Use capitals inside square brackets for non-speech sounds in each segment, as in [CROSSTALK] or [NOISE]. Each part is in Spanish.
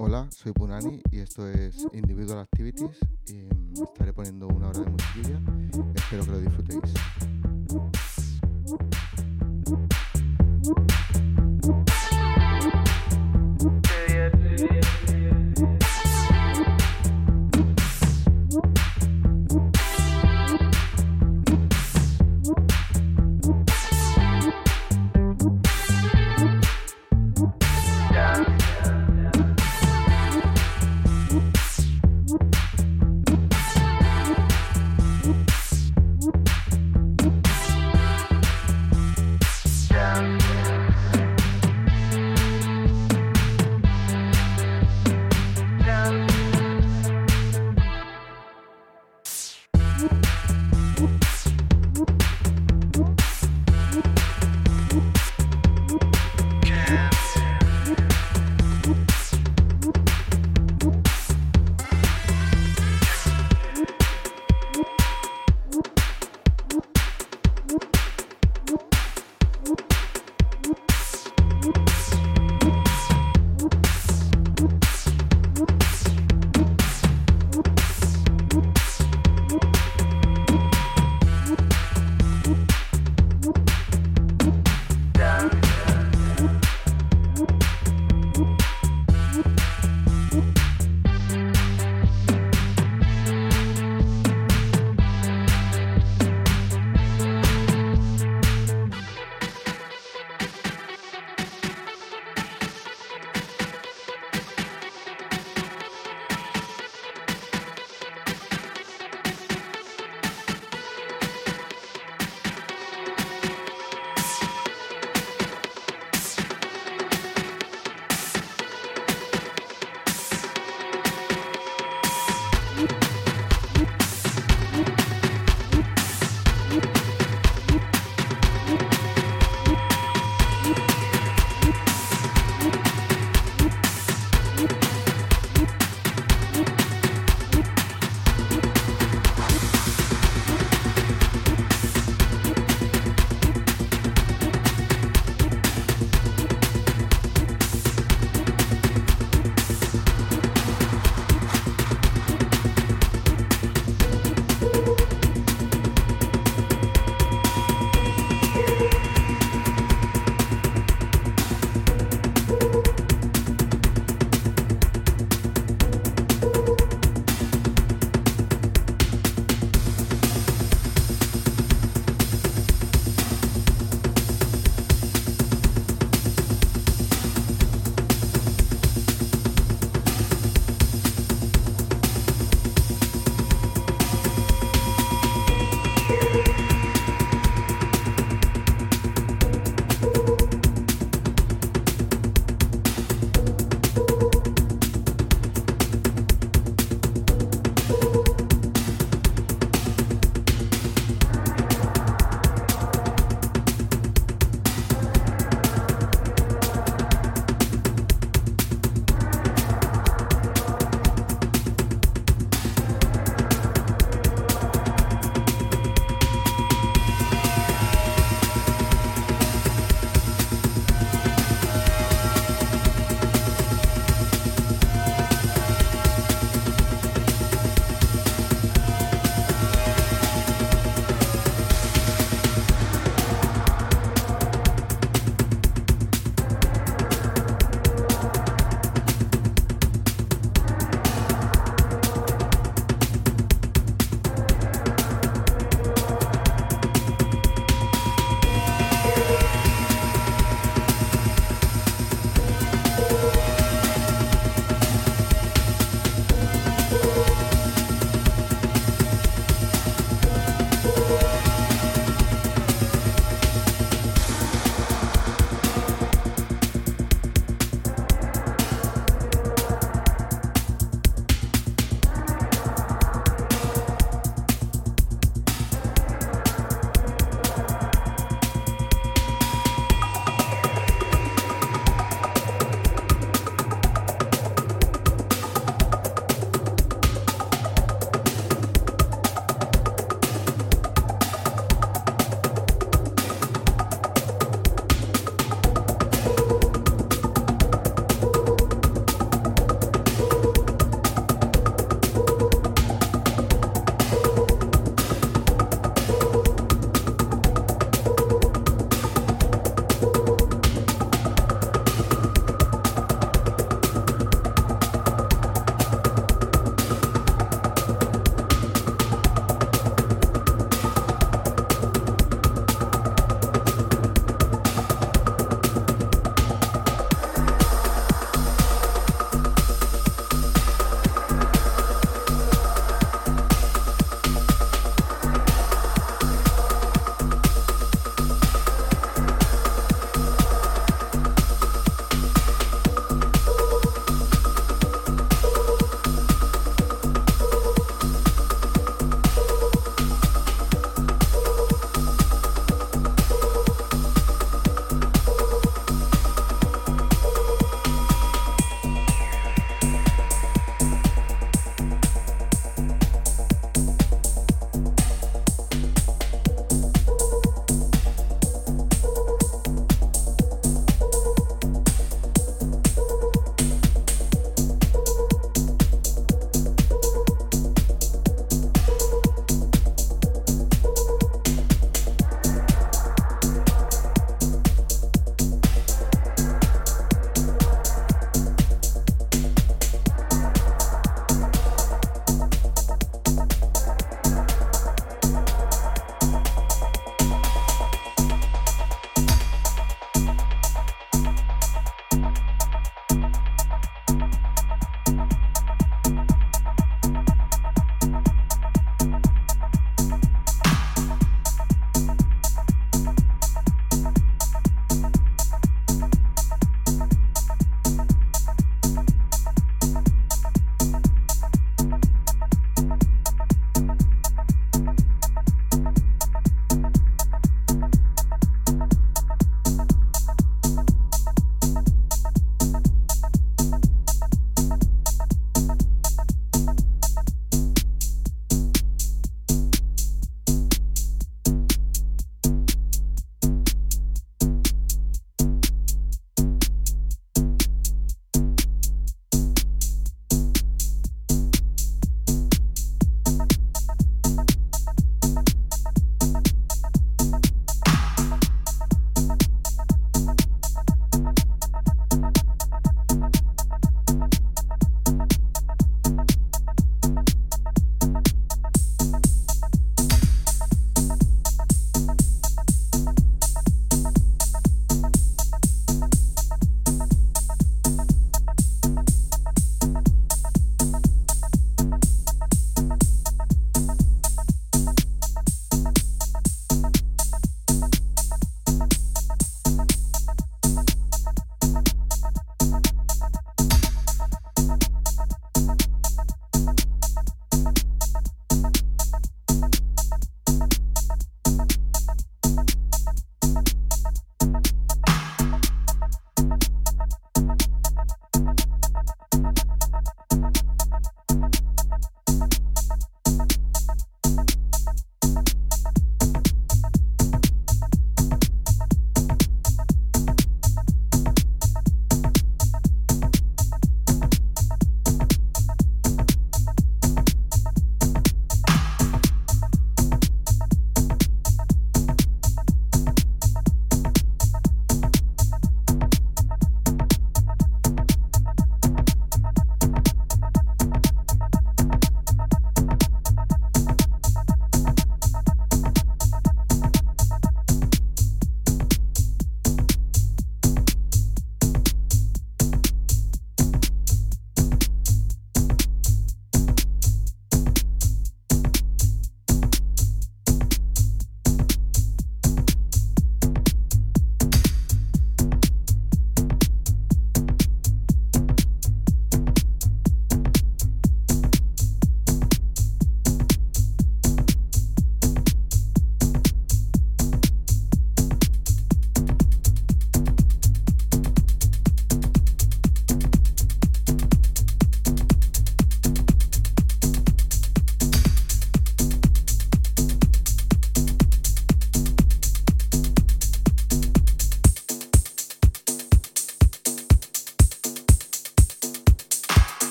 Hola, soy Punani y esto es Individual Activities y estaré poniendo una hora de musiquilla. Espero que lo disfrutéis.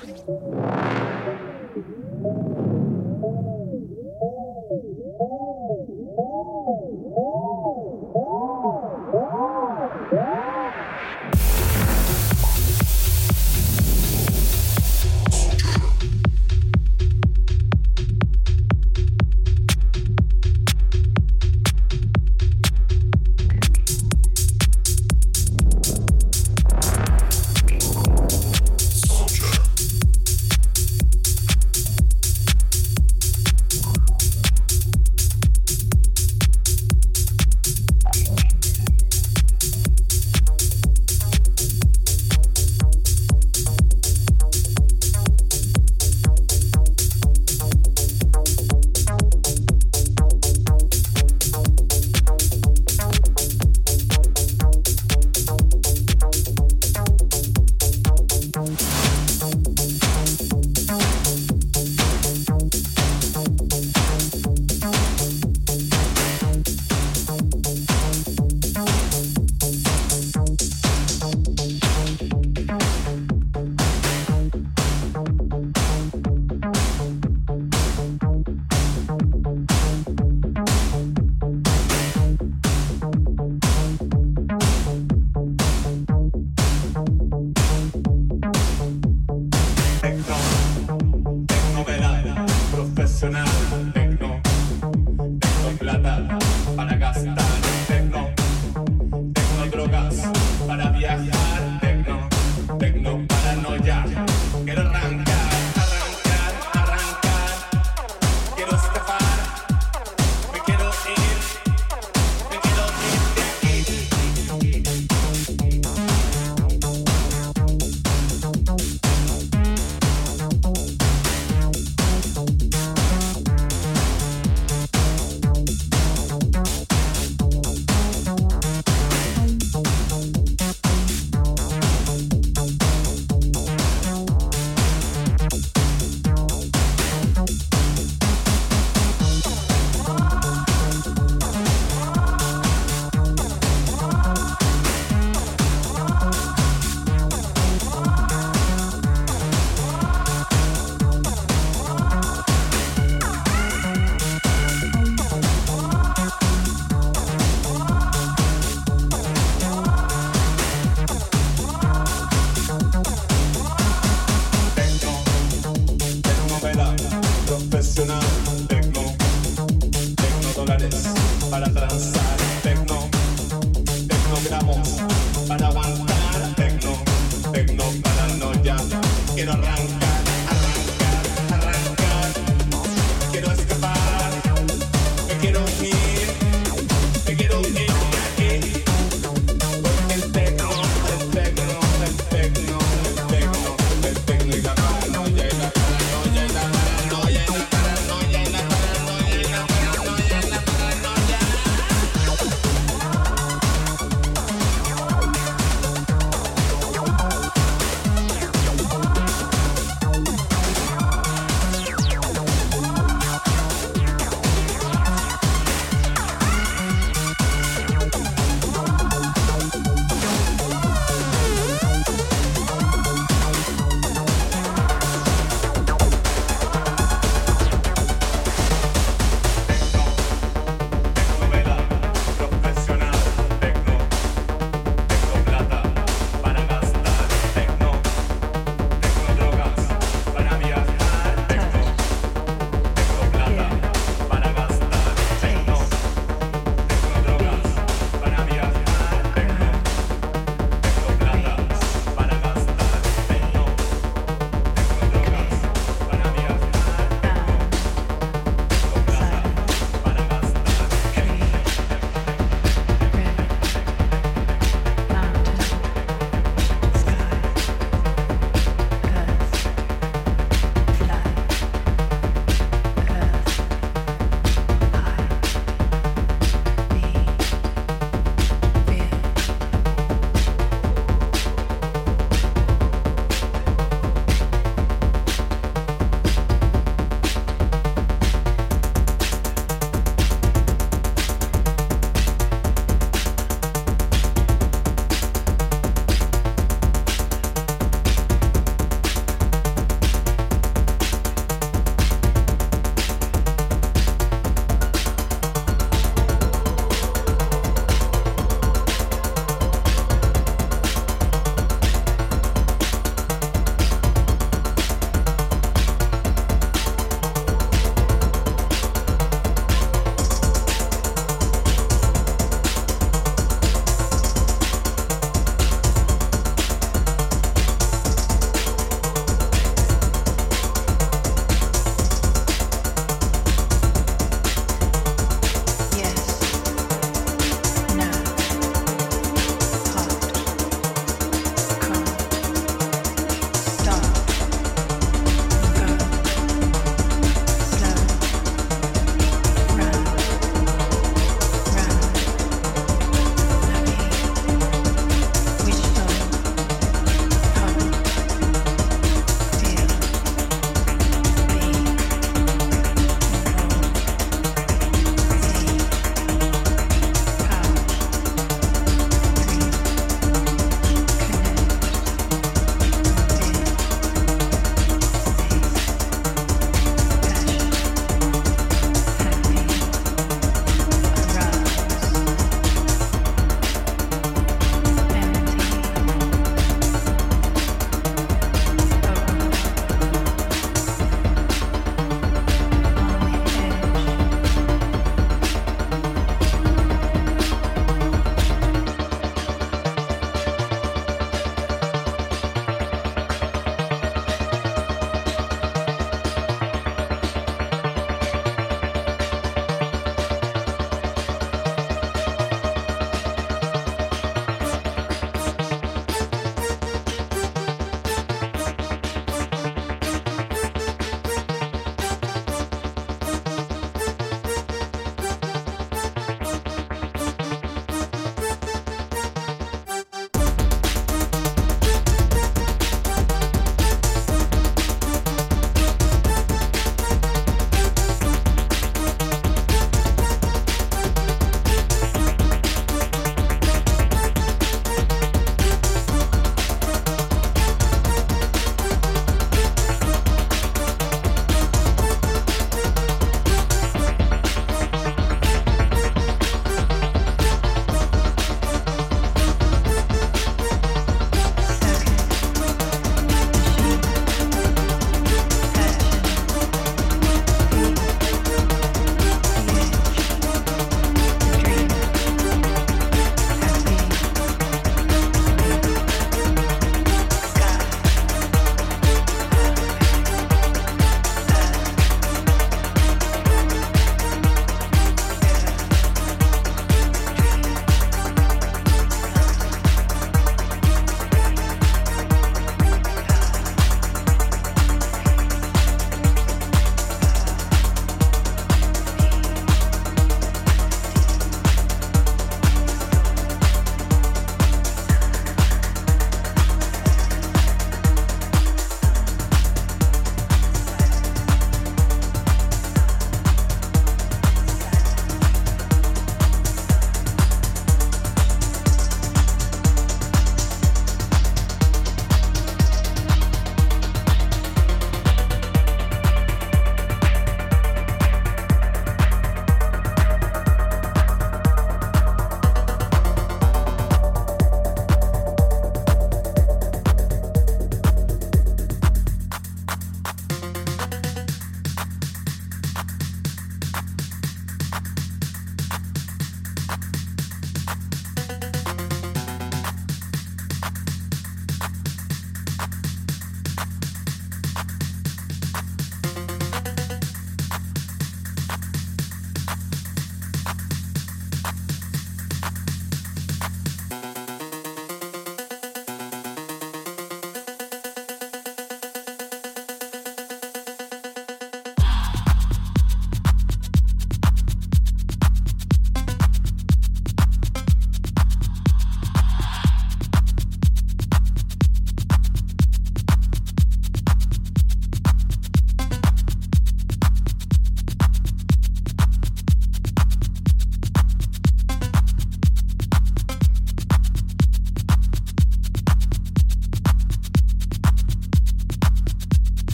thank you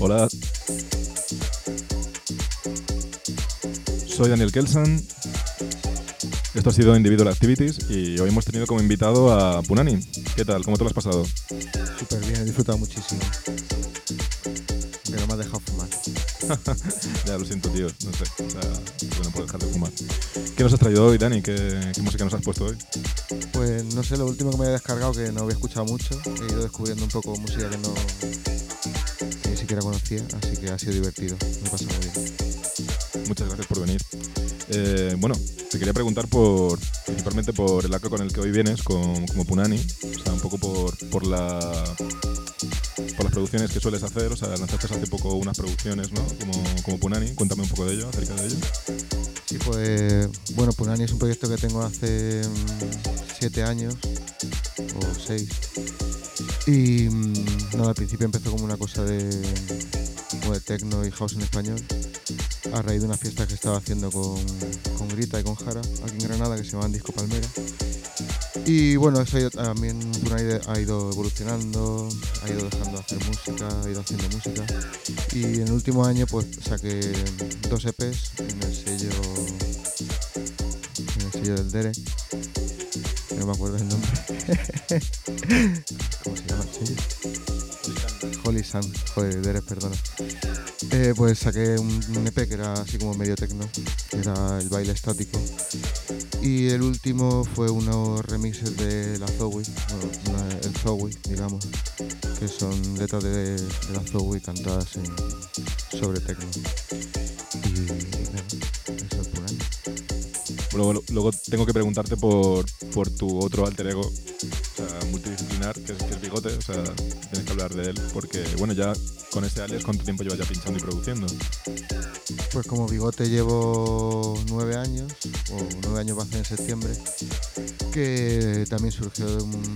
Hola. Soy Daniel Kelsan. Esto ha sido Individual Activities y hoy hemos tenido como invitado a Punani. ¿Qué tal? ¿Cómo te lo has pasado? Súper bien, he disfrutado muchísimo. Pero me has dejado fumar. [LAUGHS] ya lo siento, tío. No sé. O sea, bueno, por dejar de fumar. ¿Qué nos has traído hoy, Dani? ¿Qué, ¿Qué, música nos has puesto hoy? Pues no sé, lo último que me he descargado, que no había escuchado mucho. He ido descubriendo un poco música que no que siquiera conocía, así que ha sido divertido. Me ha pasado muy bien. Muchas gracias por venir. Eh, bueno, te quería preguntar por principalmente por el arco con el que hoy vienes, con, como Punani, o sea, un poco por, por la por las producciones que sueles hacer, o sea, lanzaste hace poco unas producciones, ¿no? Como, como Punani, cuéntame un poco de ello, acerca de ello. Sí, pues, bueno, Punani es un proyecto que tengo hace mm, siete años, o seis, y mm, nada, al principio empezó como una cosa de, como de techno y house en español, a raíz de una fiesta que estaba haciendo con, con Grita y con Jara, aquí en Granada, que se llama Disco Palmera. Y bueno, eso ha ido- también ha ido evolucionando, ha ido dejando de hacer música, ha ido haciendo música. Y en el último año pues saqué dos EPs en el sello en el sello del Dere. No me acuerdo el nombre. [LAUGHS] Sun, joder, perdona. Eh, pues saqué un, EP que era así como medio techno, era el baile estático. Y el último fue unos remixes de la Zoe, bueno, el Zoe, digamos, que son letras de, la Zoe cantadas sobre techno. Y nada, eso es por ahí. Luego, luego tengo que preguntarte por, por tu otro alter ego, multidisciplinar, que es, Bigote, o sea, tienes que hablar de él, porque, bueno, ya con ese alias, ¿cuánto tiempo llevas ya pinchando y produciendo? Pues como bigote llevo nueve años, o nueve años va a ser en septiembre, que también surgió de un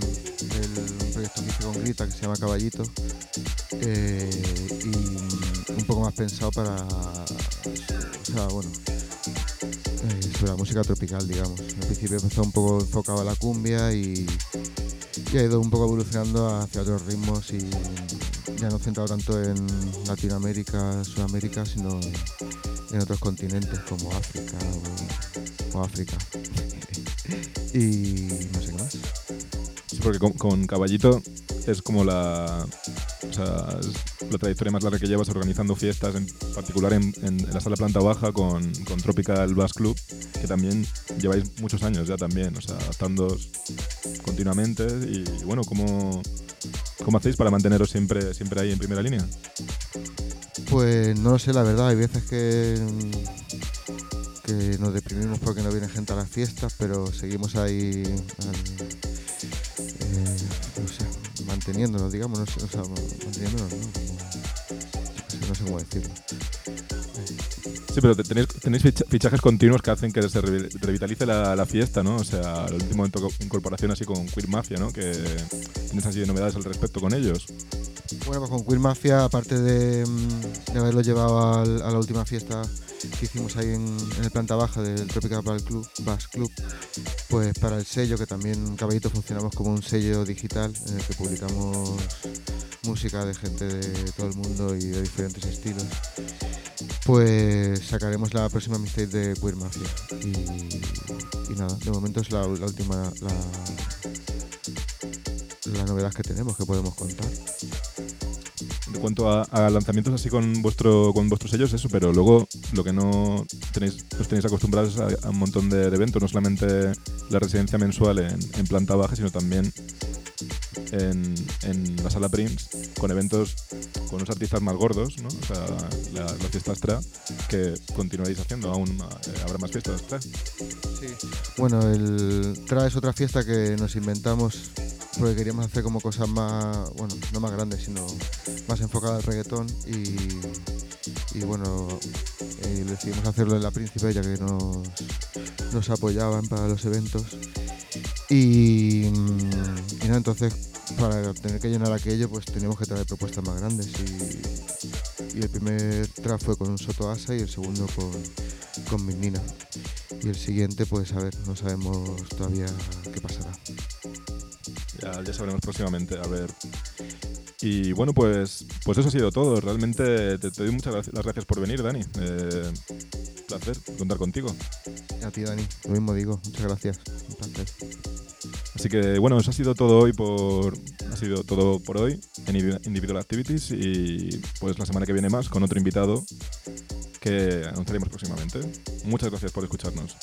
proyecto que hice con Grita que se llama Caballito, eh, y un poco más pensado para, o sea, bueno, eh, sobre la música tropical, digamos. Al principio empezó un poco enfocado a la cumbia y, y ha ido un poco evolucionando hacia otros ritmos y ya no centrado tanto en Latinoamérica, Sudamérica, sino en otros continentes como África o, África. [LAUGHS] y no sé qué más. Sí, porque con, Caballito es como la, o sea, es la trayectoria más larga que llevas organizando fiestas, en particular en, la sala planta baja con, con Tropical Bass Club, que también lleváis muchos años ya también, o sea, adaptando continuamente y bueno, ¿cómo, cómo hacéis para manteneros siempre, siempre ahí en primera línea? Pues no lo sé, la verdad, hay veces que, nos deprimimos porque no viene gente a las fiestas, pero seguimos ahí eh, manteniéndonos, digamos, no sé, manteniéndonos, no sé cómo decirlo. Sí, pero te- tenéis, tenéis ficha- fichajes continuos que hacen que se revi- revitalice la, fiesta, ¿no? O sea, el último inco- incorporación así con Queer Mafia, ¿no? Que tienes así de novedades al respecto con ellos. Bueno, pues con Queer Mafia, aparte de, mm, haberlo llevado a la última fiesta que hicimos ahí en, en el planta baja del Tropical Club, Bass Club, pues para el sello, que también en Caballito funcionamos como un sello digital en el que publicamos música de gente de todo el mundo y de diferentes estilos, pues sacaremos la próxima mixtape de Queer Mafia. Y, nada, de momento es la, última, la, la novedad que tenemos, que podemos contar. En cuanto a, lanzamientos así con vuestro con vuestros sellos, eso, pero luego lo que no tenéis, os tenéis acostumbrados a, a un montón de, eventos, no solamente la residencia mensual en, en planta baja, sino también en, en la sala Prince, con eventos con unos artistas más gordos, ¿no? O sea, la, la fiesta Astra, que continuaréis haciendo, aún eh, habrá más fiestas Astra. Bueno, el TRA es otra fiesta que nos inventamos porque queríamos hacer como cosas más, bueno, no más grandes, sino más enfocadas al reggaetón y, y bueno, eh, decidimos hacerlo en la Príncipe ya que nos, nos apoyaban para los eventos. Y, y nada, entonces para tener que llenar aquello pues teníamos que traer propuestas más grandes y, y el primer TRA fue con un Soto Asa y el segundo con, con Mignina. Y el siguiente, pues a ver, no sabemos todavía qué pasará. Ya, ya sabremos próximamente, a ver. Y bueno, pues, pues eso ha sido todo. Realmente te, te doy muchas gracias, las gracias por venir, Dani. Eh, placer contar contigo. A ti, Dani. Lo mismo digo. Muchas gracias. Un placer. Así que bueno, eso ha sido todo hoy por ha sido todo por hoy en Indivi- Individual Activities y pues la semana que viene más con otro invitado que anunciaremos próximamente. Muchas gracias por escucharnos.